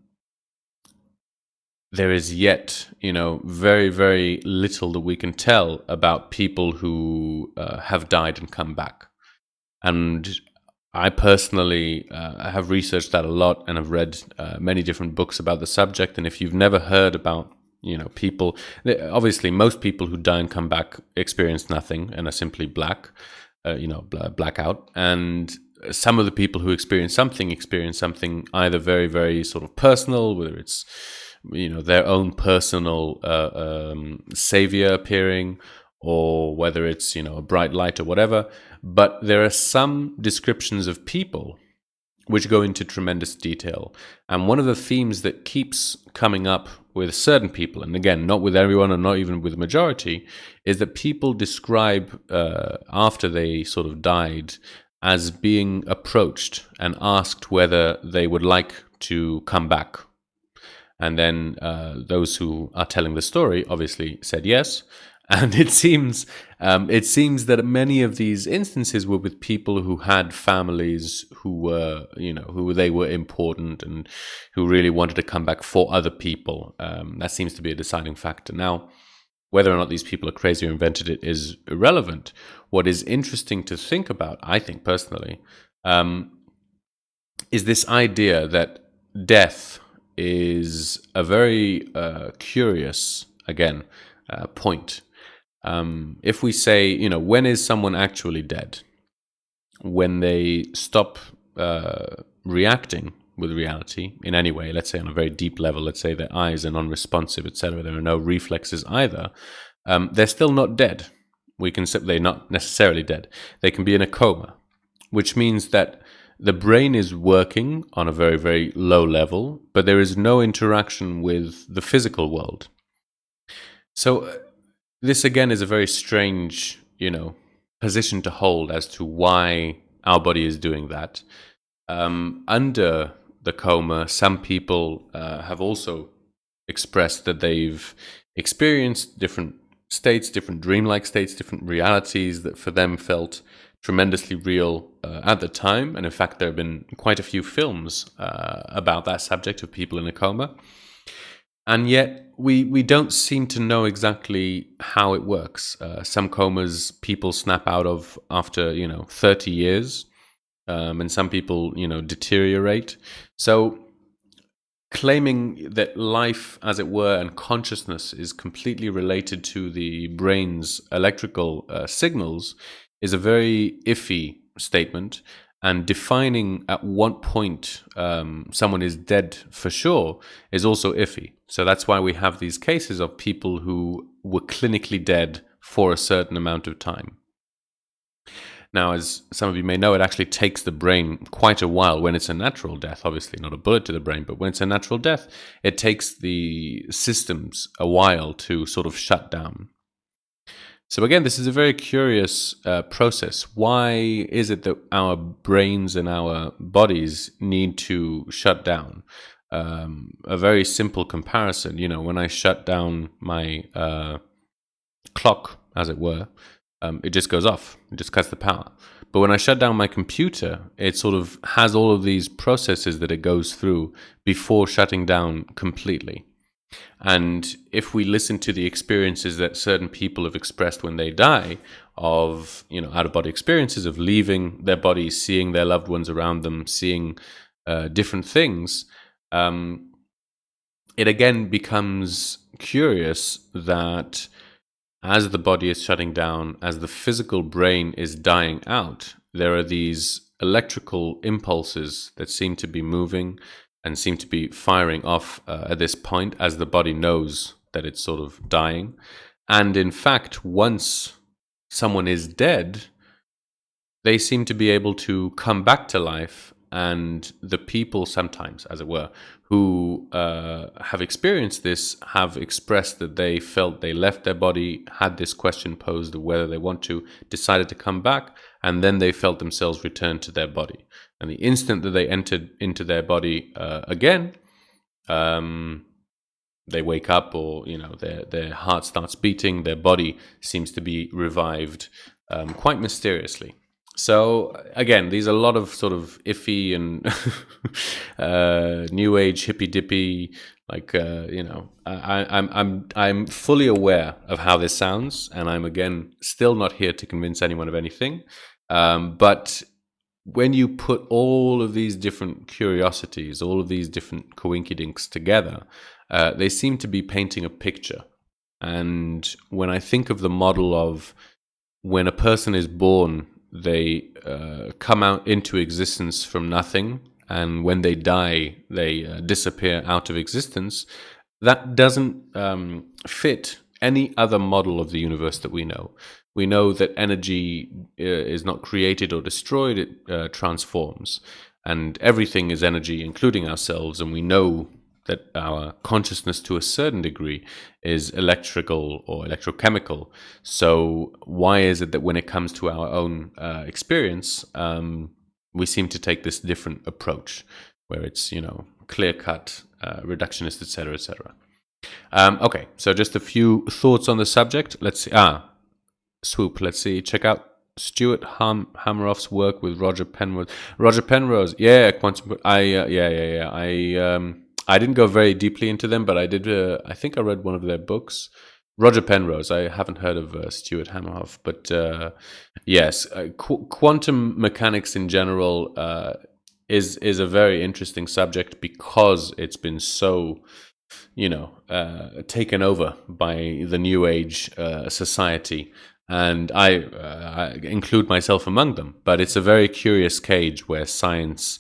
there is yet, you know, very, very little that we can tell about people who uh, have died and come back. And I personally uh, have researched that a lot and have read uh, many different books about the subject. And if you've never heard about you know people obviously most people who die and come back experience nothing and are simply black uh, you know blackout. And some of the people who experience something experience something either very very sort of personal whether it's you know their own personal uh, um, savior appearing or whether it's you know a bright light or whatever. But there are some descriptions of people which go into tremendous detail. And one of the themes that keeps coming up with certain people, and again, not with everyone and not even with the majority, is that people describe uh, after they sort of died as being approached and asked whether they would like to come back. And then uh, those who are telling the story obviously said yes. And it seems um, it seems that many of these instances were with people who had families who were you know who they were important and who really wanted to come back for other people. Um, that seems to be a deciding factor. Now, whether or not these people are crazy or invented it is irrelevant. What is interesting to think about, I think personally, um, is this idea that death is a very uh, curious again uh, point um, if we say, you know, when is someone actually dead? When they stop uh, reacting with reality in any way, let's say on a very deep level, let's say their eyes are non-responsive, etc. There are no reflexes either. Um, they're still not dead. We can say they're not necessarily dead. They can be in a coma, which means that the brain is working on a very, very low level, but there is no interaction with the physical world. So this again is a very strange, you know, position to hold as to why our body is doing that. Um, under the coma, some people uh, have also expressed that they've experienced different states, different dreamlike states, different realities that for them felt tremendously real uh, at the time. And in fact, there have been quite a few films uh, about that subject of people in a coma and yet we we don't seem to know exactly how it works. Uh, some comas people snap out of after you know thirty years, um, and some people you know deteriorate. So claiming that life, as it were, and consciousness is completely related to the brain's electrical uh, signals is a very iffy statement and defining at what point um, someone is dead for sure is also iffy. So that's why we have these cases of people who were clinically dead for a certain amount of time. Now, as some of you may know, it actually takes the brain quite a while when it's a natural death, obviously, not a bullet to the brain, but when it's a natural death, it takes the systems a while to sort of shut down. So, again, this is a very curious uh, process. Why is it that our brains and our bodies need to shut down? Um, a very simple comparison, you know, when I shut down my uh, clock, as it were, um, it just goes off, it just cuts the power. But when I shut down my computer, it sort of has all of these processes that it goes through before shutting down completely. And if we listen to the experiences that certain people have expressed when they die, of you know out of body experiences of leaving their bodies, seeing their loved ones around them, seeing uh, different things, um, it again becomes curious that as the body is shutting down, as the physical brain is dying out, there are these electrical impulses that seem to be moving and seem to be firing off uh, at this point as the body knows that it's sort of dying. And in fact, once someone is dead, they seem to be able to come back to life. And the people, sometimes, as it were, who uh, have experienced this have expressed that they felt they left their body, had this question posed of whether they want to, decided to come back, and then they felt themselves return to their body. And the instant that they entered into their body uh, again, um, they wake up, or you know, their their heart starts beating. Their body seems to be revived um, quite mysteriously. So again, these are a lot of sort of iffy and uh, new age hippy dippy. Like uh, you know, I, I'm I'm I'm fully aware of how this sounds, and I'm again still not here to convince anyone of anything. Um, but when you put all of these different curiosities, all of these different coinkydinks together, uh, they seem to be painting a picture. And when I think of the model of when a person is born, they uh, come out into existence from nothing, and when they die, they uh, disappear out of existence. That doesn't um, fit any other model of the universe that we know. We know that energy uh, is not created or destroyed, it uh, transforms. And everything is energy, including ourselves. And we know that our consciousness, to a certain degree, is electrical or electrochemical. So, why is it that when it comes to our own uh, experience, um, we seem to take this different approach where it's, you know, clear cut, uh, reductionist, etc., etc.? Um, okay, so just a few thoughts on the subject. Let's see. Ah, swoop. Let's see. Check out Stuart Ham- Hameroff's work with Roger Penrose. Roger Penrose, yeah, quantum. I uh, yeah yeah yeah. I um I didn't go very deeply into them, but I did. Uh, I think I read one of their books. Roger Penrose. I haven't heard of uh, Stuart Hameroff, but uh, yes, uh, qu- quantum mechanics in general uh, is is a very interesting subject because it's been so you know, uh, taken over by the new age society. And I, uh, I, include myself among them. But it's a very curious cage where science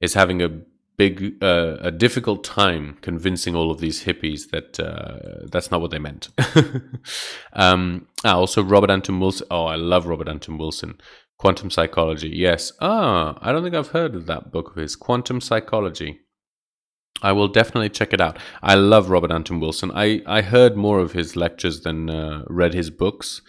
is having a big, uh, a difficult time convincing all of these hippies that uh, that's not what they meant. um, ah, also, Robert Anton Wilson. Oh, I love Robert Anton Wilson. Quantum Psychology. Yes. Ah, I don't think I've heard of that book of his. Quantum Psychology. I will definitely check it out. I love Robert Anton Wilson. I, I heard more of his lectures than uh, read his books,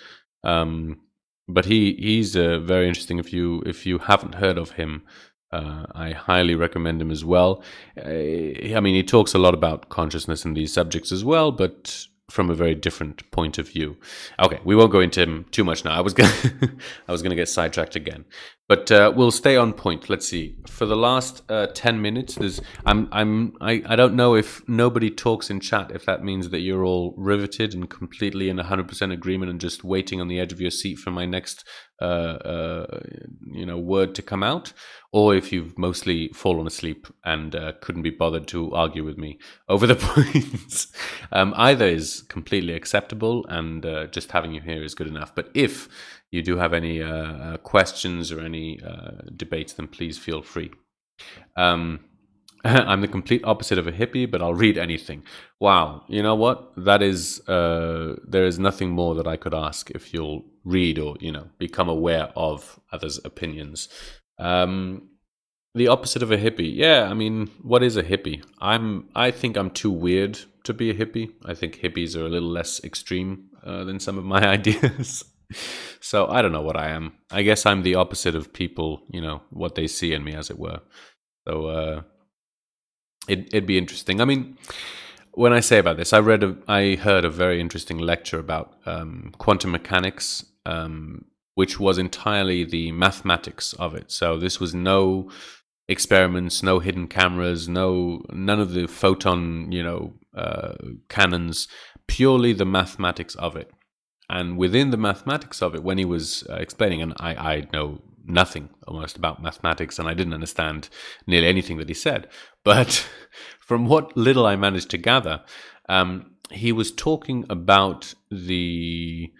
um, but he he's uh, very interesting. If you if you haven't heard of him, uh, I highly recommend him as well. Uh, I mean, he talks a lot about consciousness and these subjects as well, but from a very different point of view. Okay, we won't go into him too much now. I was gonna I was gonna get sidetracked again. But uh, we'll stay on point. Let's see. For the last uh, ten minutes, there's I'm I'm I, I don't know if nobody talks in chat if that means that you're all riveted and completely in hundred percent agreement and just waiting on the edge of your seat for my next uh, uh you know word to come out, or if you've mostly fallen asleep and uh, couldn't be bothered to argue with me over the points. um, either is completely acceptable, and uh, just having you here is good enough. But if you do have any questions or any uh, debates, then please feel free. Um, I'm the complete opposite of a hippie, but I'll read anything. Wow, you know what? That is, uh, there is nothing more that I could ask if you'll read or you know become aware of others' opinions. Um, the opposite of a hippie, yeah. I mean, what is a hippie? I'm, I think I'm too weird to be a hippie. I think hippies are a little less extreme uh, than some of my ideas. So I don't know what I am. I guess I'm the opposite of people, you know, what they see in me, as it were. So uh, it, it'd be interesting. I mean, when I say about this, I read, a, I heard a very interesting lecture about um, quantum mechanics, um, which was entirely the mathematics of it. So this was no experiments, no hidden cameras, no none of the photon, you know, uh, cannons. Purely the mathematics of it. And within the mathematics of it, when he was uh, explaining, and I, I know nothing almost about mathematics, and I didn't understand nearly anything that he said. But from what little I managed to gather, um, he was talking about the,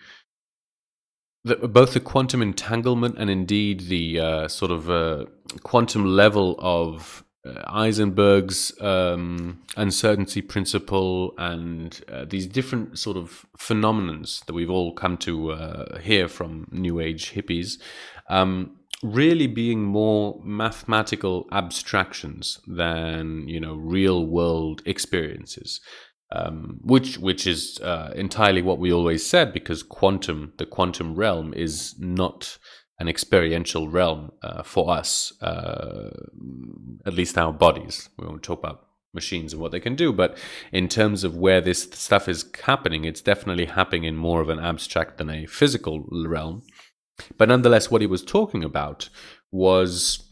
both the quantum entanglement and indeed the uh, sort of uh, quantum level of uh, Heisenberg's um, uncertainty principle and uh, these different sort of phenomenons that we've all come to uh, hear from New Age hippies, um, really being more mathematical abstractions than you know real world experiences. Um, which which is uh, entirely what we always said because quantum the quantum realm is not an experiential realm uh, for us, uh, at least our bodies. We won't talk about machines and what they can do, but in terms of where this stuff is happening, it's definitely happening in more of an abstract than a physical realm. But nonetheless, what he was talking about was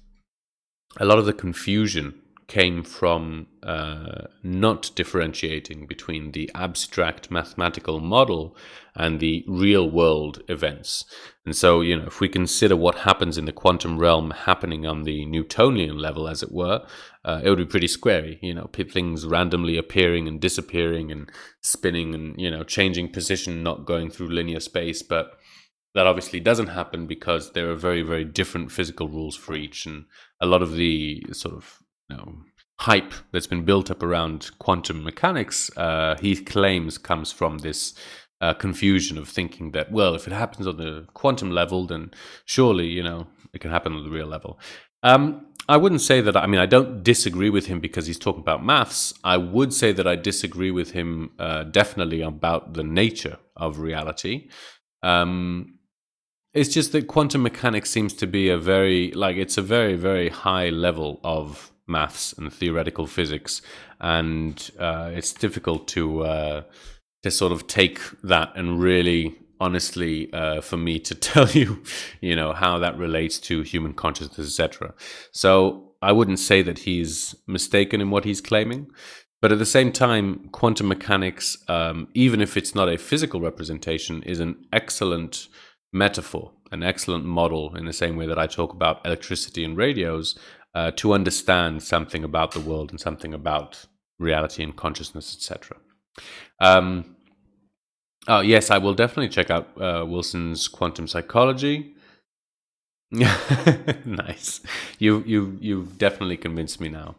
a lot of the confusion came from uh, not differentiating between the abstract mathematical model and the real world events. And so, you know, if we consider what happens in the quantum realm happening on the Newtonian level, as it were, uh, it would be pretty scary. You know, things randomly appearing and disappearing and spinning and, you know, changing position, not going through linear space. But that obviously doesn't happen because there are very, very different physical rules for each. And a lot of the sort of know, hype that's been built up around quantum mechanics, uh, he claims comes from this uh, confusion of thinking that, well, if it happens on the quantum level, then surely, you know, it can happen on the real level. Um, I wouldn't say that, I mean, I don't disagree with him because he's talking about maths. I would say that I disagree with him uh, definitely about the nature of reality. Um, it's just that quantum mechanics seems to be a very, like, it's a very, very high level of maths and theoretical physics, and uh, it's difficult to uh, to sort of take that and really honestly uh, for me to tell you, you know, how that relates to human consciousness, etc. So I wouldn't say that he's mistaken in what he's claiming. But at the same time, quantum mechanics, um, even if it's not a physical representation, is an excellent metaphor, an excellent model in the same way that I talk about electricity and radios uh, to understand something about the world and something about reality and consciousness, etc. Um, oh, yes, I will definitely check out uh, Wilson's Quantum Psychology. nice. You you you've definitely convinced me now.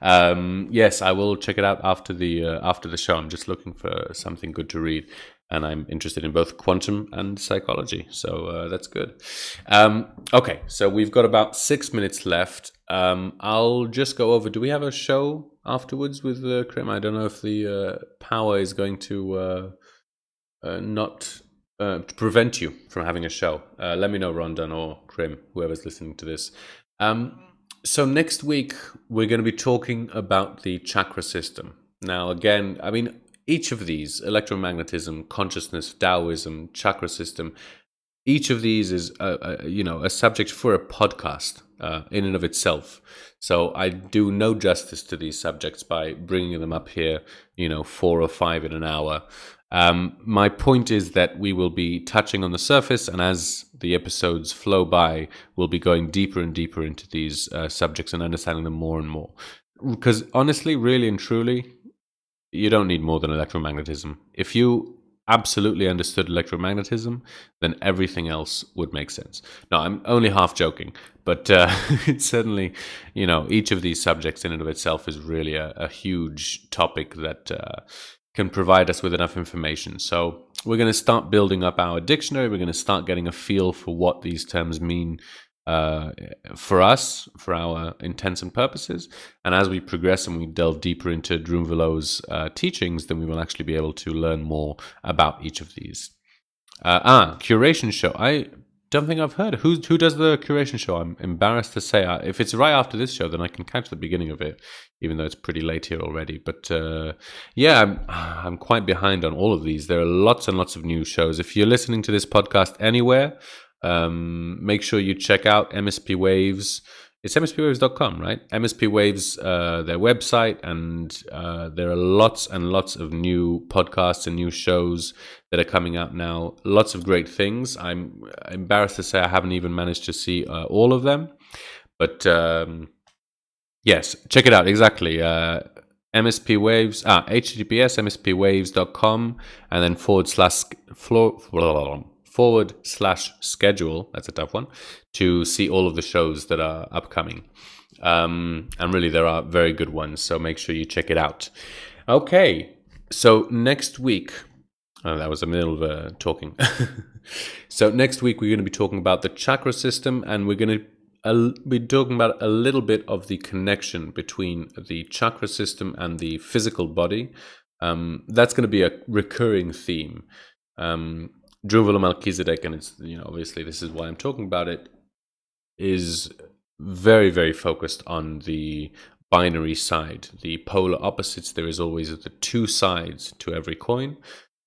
Um, yes, I will check it out after the uh, after the show. I'm just looking for something good to read and I'm interested in both quantum and psychology. So uh, that's good. Um, okay, so we've got about six minutes left. Um, I'll just go over. Do we have a show afterwards with uh, Krim? I don't know if the uh, power is going to uh, uh not uh, prevent you from having a show. Uh, let me know, Rondon or Krim, whoever's listening to this. Um, so next week we're going to be talking about the chakra system. Now, again, I mean, each of these electromagnetism, consciousness, Taoism, chakra system each of these is a, a you know a subject for a podcast uh, in and of itself. So I do no justice to these subjects by bringing them up here, you know, four or five in an hour. Um, my point is that we will be touching on the surface, and as the episodes flow by, we'll be going deeper and deeper into these uh, subjects and understanding them more and more. Because honestly, really and truly, you don't need more than electromagnetism. If you absolutely understood electromagnetism, then everything else would make sense. Now, I'm only half joking, but uh, it's certainly, you know, each of these subjects in and of itself is really a, a huge topic that uh, can provide us with enough information. So we're going to start building up our dictionary. We're going to start getting a feel for what these terms mean uh, for us, for our intents and purposes. And as we progress and we delve deeper into Drunvalo's uh, teachings, then we will actually be able to learn more about each of these. Uh, ah, curation show. I don't think I've heard. Who who does the curation show? I'm embarrassed to say. Uh, if it's right after this show, then I can catch the beginning of it, even though it's pretty late here already. But uh, yeah, I'm, I'm quite behind on all of these. There are lots and lots of new shows. If you're listening to this podcast anywhere, um, make sure you check out MSP Waves. It's mspwaves.com, right? MSP Waves, uh, their website, and uh, there are lots and lots of new podcasts and new shows that are coming out now. Lots of great things. I'm embarrassed to say I haven't even managed to see uh, all of them, but um, yes, check it out. Exactly. Uh, MSP Waves, ah, https mspwaves.com, and then forward slash floor forward slash schedule, that's a tough one, to see all of the shows that are upcoming. Um, and really, there are very good ones, so make sure you check it out. Okay, so next week, oh, that was a middle of uh, talking. so next week, we're going to be talking about the chakra system, and we're going to be talking about a little bit of the connection between the chakra system and the physical body. Um, that's going to be a recurring theme. Um, Drunvalo Melchizedek, and it's you know obviously this is why I'm talking about it, is very very focused on the binary side, the polar opposites. There is always the two sides to every coin,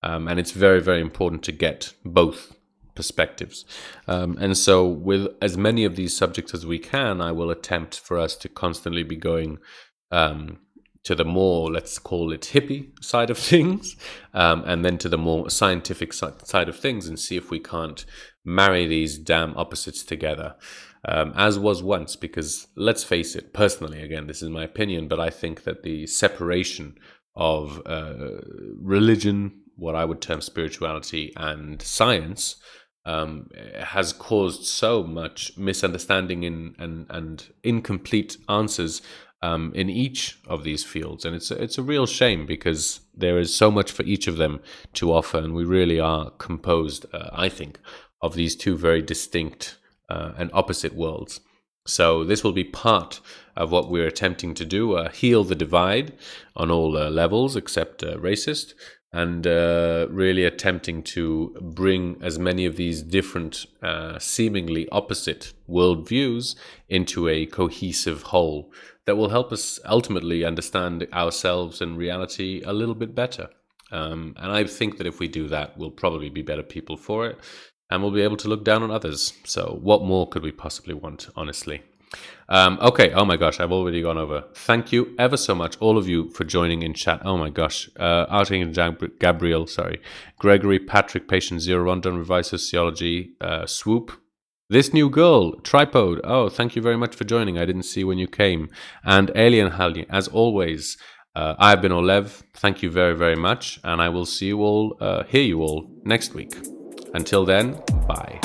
um, and it's very very important to get both perspectives. Um, and so, with as many of these subjects as we can, I will attempt for us to constantly be going um, to the more, let's call it hippie side of things, um, and then to the more scientific side of things and see if we can't marry these damn opposites together. Um, as was once, because let's face it, personally, again, this is my opinion, but I think that the separation of uh, religion, what I would term spirituality, and science um, has caused so much misunderstanding in, and, and incomplete answers um, in each of these fields, and it's a, it's a real shame because there is so much for each of them to offer, and we really are composed, uh, I think, of these two very distinct uh, and opposite worlds. So this will be part of what we're attempting to do: uh, heal the divide on all uh, levels except uh, racist, and uh, really attempting to bring as many of these different, uh, seemingly opposite worldviews into a cohesive whole that will help us ultimately understand ourselves and reality a little bit better. Um, and I think that if we do that, we'll probably be better people for it and we'll be able to look down on others. So, what more could we possibly want, honestly? Um, okay. Oh my gosh, I've already gone over. Thank you ever so much, all of you, for joining in chat. Oh my gosh, uh, and Gabriel, sorry, Gregory, Patrick, Patient Zero, Done Revised Sociology, uh, Swoop, this new girl, Tripod. Oh, thank you very much for joining. I didn't see when you came. And Alien Halley, as always, uh, I've been Olev. Thank you very, very much. And I will see you all, uh, hear you all next week. Until then, bye.